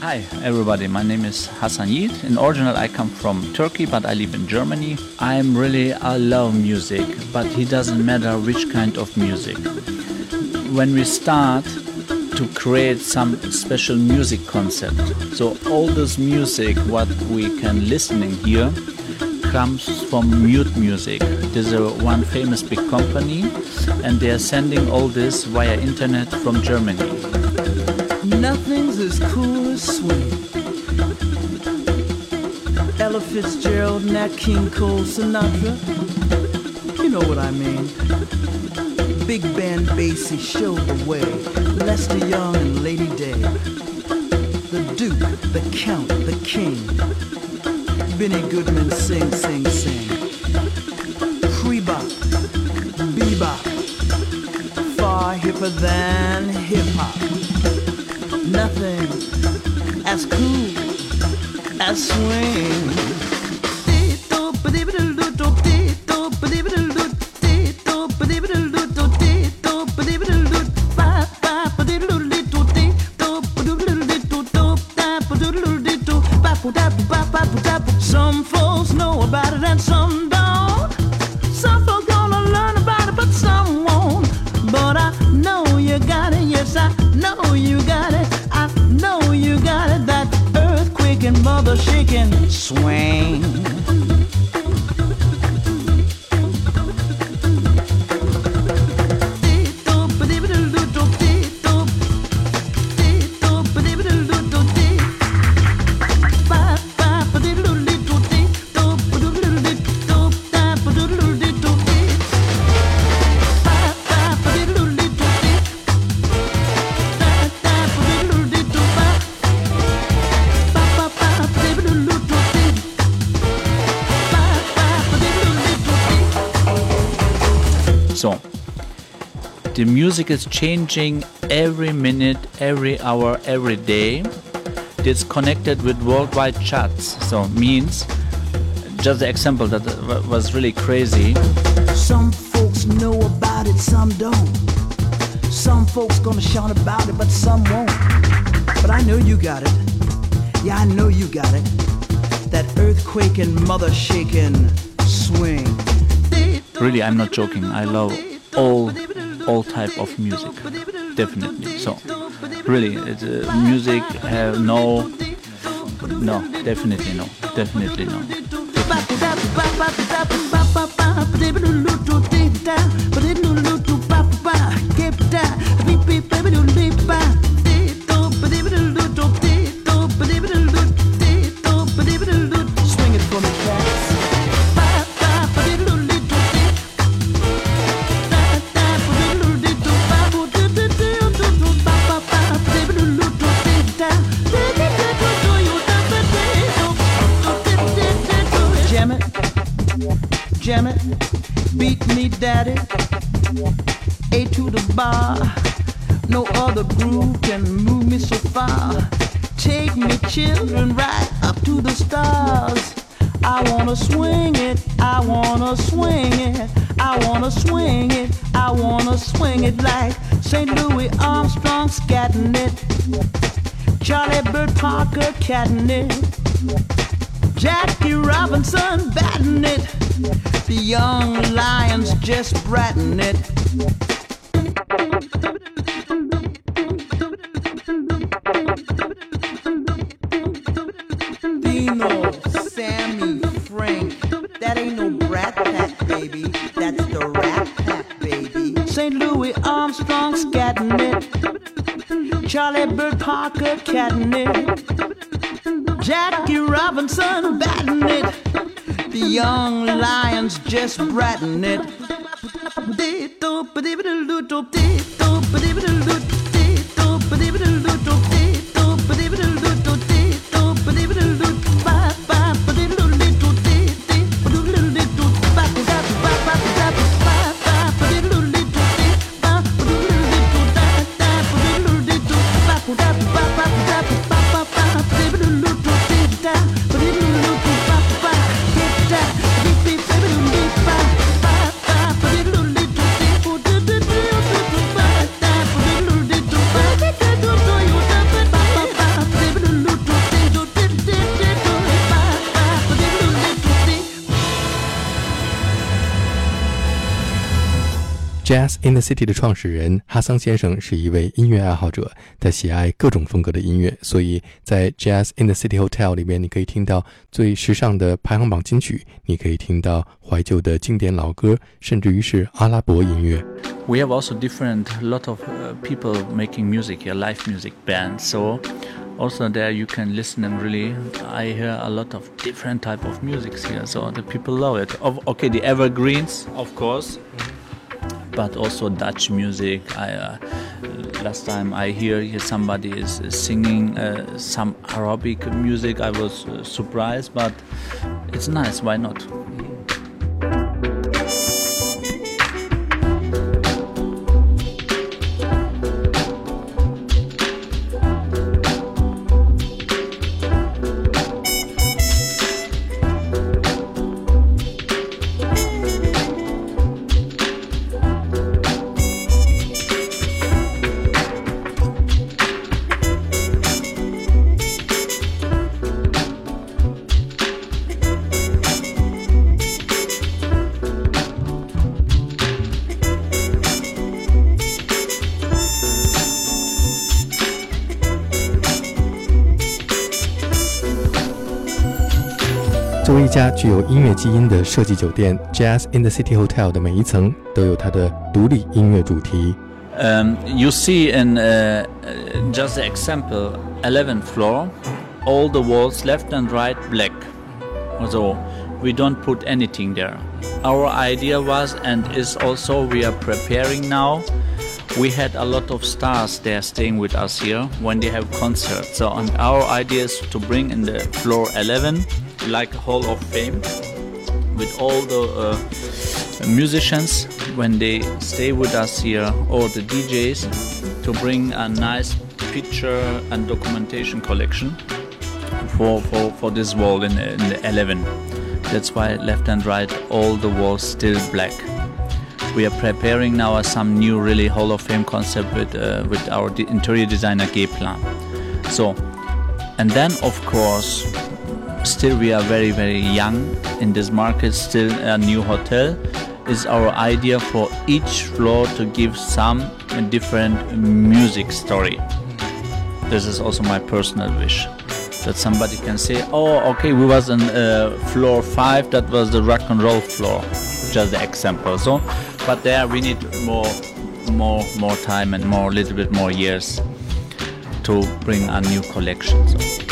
Hi, everybody. My name is Hassan Yiğit. In original, I come from Turkey, but I live in Germany. I'm really, I love music, but it doesn't matter which kind of music. When we start to create some special music concept, so all this music, what we can listening here, comes from Mute Music. This is a one famous big company, and they are sending all this via internet from Germany. Nothing's as cool as swing. Ella Fitzgerald, Nat King Cole, Sinatra. You know what I mean. Big band Basie showed the way. Lester Young and Lady Day. The Duke, the Count, the King. Benny Goodman sing, sing, sing. Pre-bop, bebop. Far hipper than hip-hop nothing as cool as swing. Music is changing every minute, every hour, every day. It's connected with worldwide charts. So, means just the example that was really crazy. Some folks know about it, some don't. Some folks gonna shout about it, but some won't. But I know you got it. Yeah, I know you got it. That earthquake and mother shaking swing. Really, I'm not joking. I love all all type of music, definitely. So, really, it's, uh, music have no, no, definitely no, definitely no. Swing Me, children, right up to the stars. I wanna swing it, I wanna swing it, I wanna swing it, I wanna swing it like St. Louis Armstrong scatting it, Charlie Bird Parker catting it, Jackie Robinson batting it, the young lions just bratting it. Parker catting it. Jackie Robinson batting it. The young lions just bratting it. City 的创始人哈桑先生是一位音乐爱好者，他喜爱各种风格的音乐，所以在 Jaz in the City Hotel 里面，你可以听到最时尚的排行榜金曲，你可以听到怀旧的经典老歌，甚至于是阿拉伯音乐。We have also different lot of uh, people making music, a live music band, so. also there you can listen and really i hear a lot of different type of music here so the people love it of, okay the evergreens of course mm -hmm but also Dutch music. I, uh, last time I hear somebody is singing uh, some Arabic music, I was uh, surprised, but it's nice. Why not? 家具有音乐基因的设计酒店 Jaz in the City Hotel 的每一层都有它的独立音乐主题。Um, you see in uh, uh, just the example, 11th floor, all the walls left and right black. So we don't put anything there. Our idea was and is also we are preparing now we had a lot of stars there staying with us here when they have concerts. So and our idea is to bring in the floor 11 like Hall of Fame with all the uh, musicians when they stay with us here or the DJs to bring a nice picture and documentation collection for, for, for this wall in, in the 11. That's why left and right all the walls still black. We are preparing now some new really Hall of Fame concept with uh, with our interior designer Geplan. So, and then of course still we are very very young in this market still a new hotel is our idea for each floor to give some different music story. This is also my personal wish that somebody can say oh okay we was on uh, floor 5 that was the rock and roll floor. Just the example. So but there we need more more more time and more little bit more years to bring a new collection so.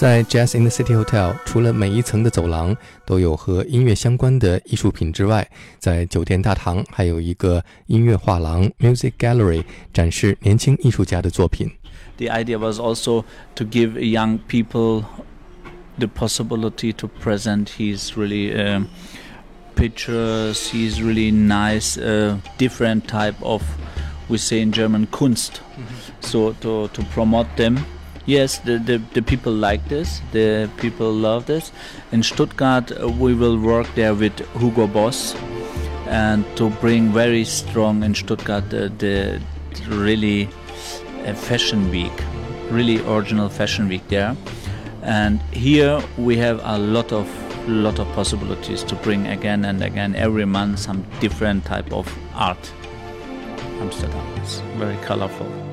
在 Jaz in the City Hotel，除了每一层的走廊都有和音乐相关的艺术品之外，在酒店大堂还有一个音乐画廊 （Music Gallery） 展示年轻艺术家的作品。The idea was also to give young people the possibility to present his really um, pictures, his really nice uh, different type of we say in German Kunst. Mm-hmm. So to to promote them yes, the, the, the people like this, the people love this. In Stuttgart, uh, we will work there with Hugo Boss. and to bring very strong in Stuttgart uh, the really uh, fashion week, really original fashion week there. And here we have a lot of lot of possibilities to bring again and again every month some different type of art. Amsterdam is very colorful.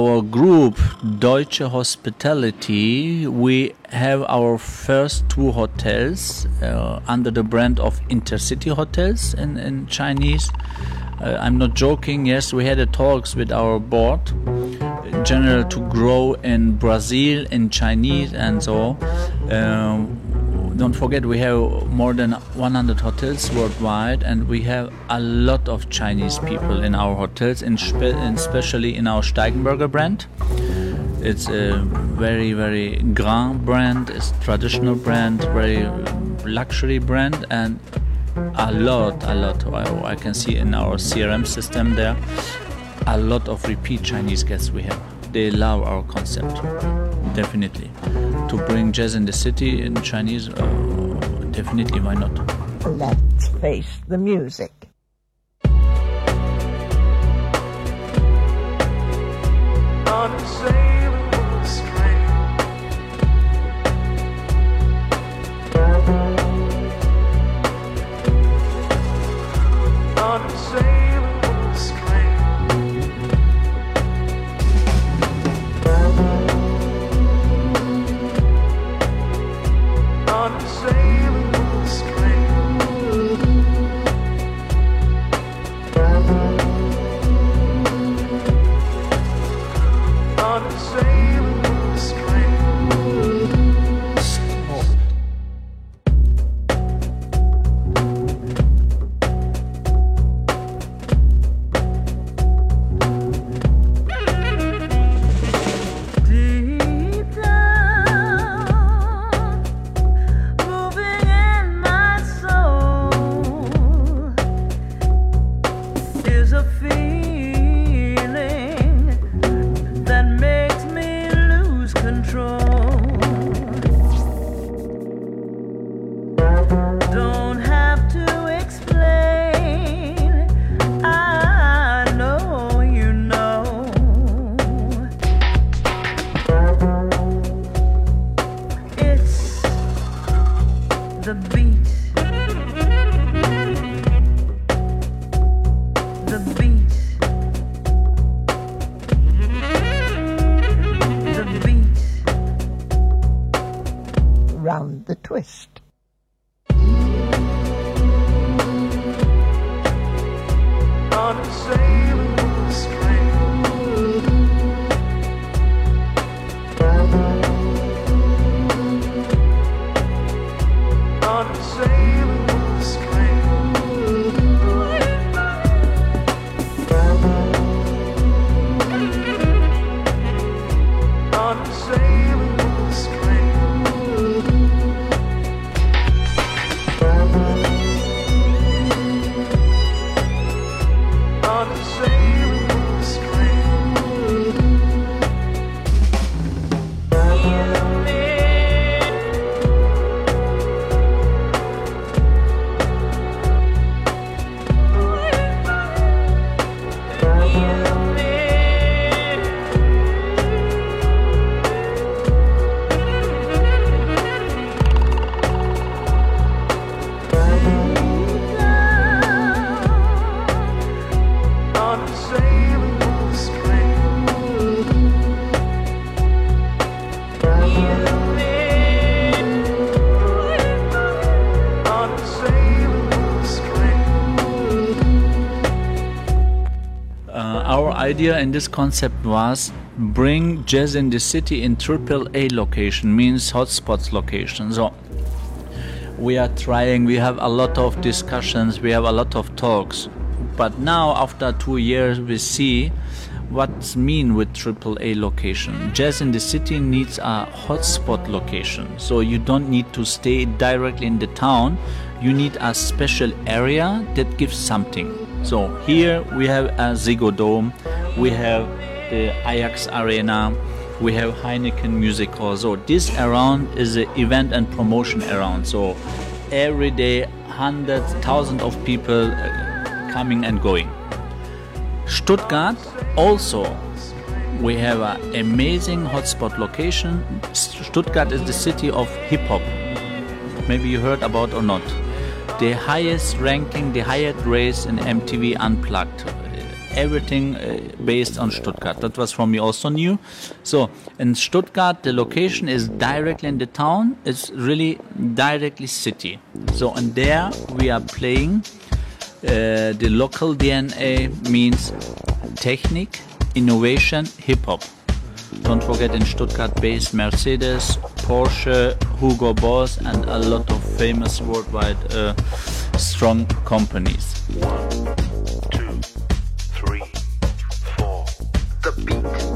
Our group Deutsche Hospitality, we have our first two hotels uh, under the brand of Intercity Hotels in, in Chinese. Uh, I'm not joking. Yes, we had a talks with our board, in general, to grow in Brazil in Chinese and so. Um, don't forget we have more than 100 hotels worldwide and we have a lot of chinese people in our hotels and, spe- and especially in our steigenberger brand it's a very very grand brand it's traditional brand very luxury brand and a lot, a lot. I, I can see in our CRM system there a lot of repeat Chinese guests we have. They love our concept, definitely. To bring Jaz in the City in Chinese, uh, definitely, why not? Let's face the music. Idea in this concept was bring Jaz in the City in triple A location, means hotspots location. So we are trying, we have a lot of discussions, we have a lot of talks. But now after two years we see what's mean with triple A location. Jaz in the City needs a hotspot location. So you don't need to stay directly in the town. You need a special area that gives something. So here we have a Ziggo Dome we have the Ajax Arena, we have Heineken Music Hall. So this around is the event and promotion around. So every day, hundreds, thousands of people uh, coming and going. Stuttgart also we have an amazing hotspot location. Stuttgart is the city of hip hop. Maybe you heard about or not. The highest ranking, the highest race in MTV Unplugged everything uh, based on Stuttgart. That was from me also new. So in Stuttgart, the location is directly in the town. It's really directly city. So and there we are playing. Uh, the local DNA means technique, innovation, hip hop. Don't forget in Stuttgart based Mercedes, Porsche, Hugo Boss, and a lot of famous worldwide uh, strong companies. One, two, three, four. The beat.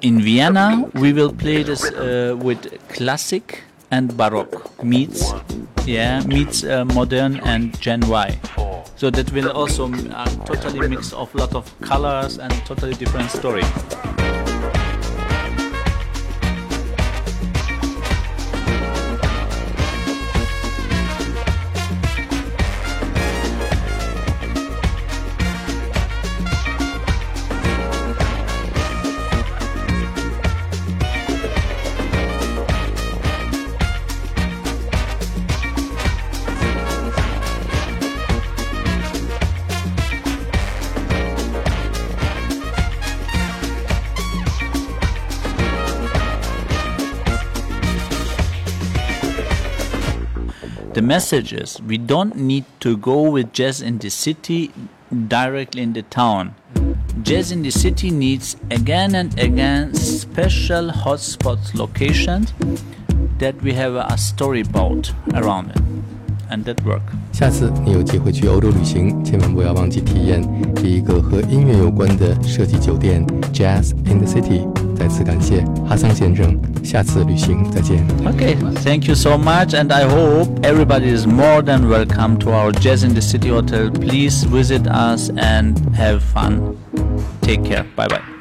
In Vienna, we will play this uh, with classic and baroque meets, yeah, meets uh, modern and Gen Y. So that will also uh, totally mix of lot of colors and totally different story. the message is we don't need to go with Jaz in the City directly in the town. Jaz in the City needs again and again special hotspots locations that we have a story about around it. And that work. 下次你有机会去欧洲旅行，千万不要忘记体验第一个和音乐有关的设计酒店 Jaz in the City。再次感谢哈桑先生，下次旅行再见。Okay, thank you so much, and I hope everybody is more than welcome to our Jaz in the City Hotel. Please visit us and have fun. Take care. Bye bye.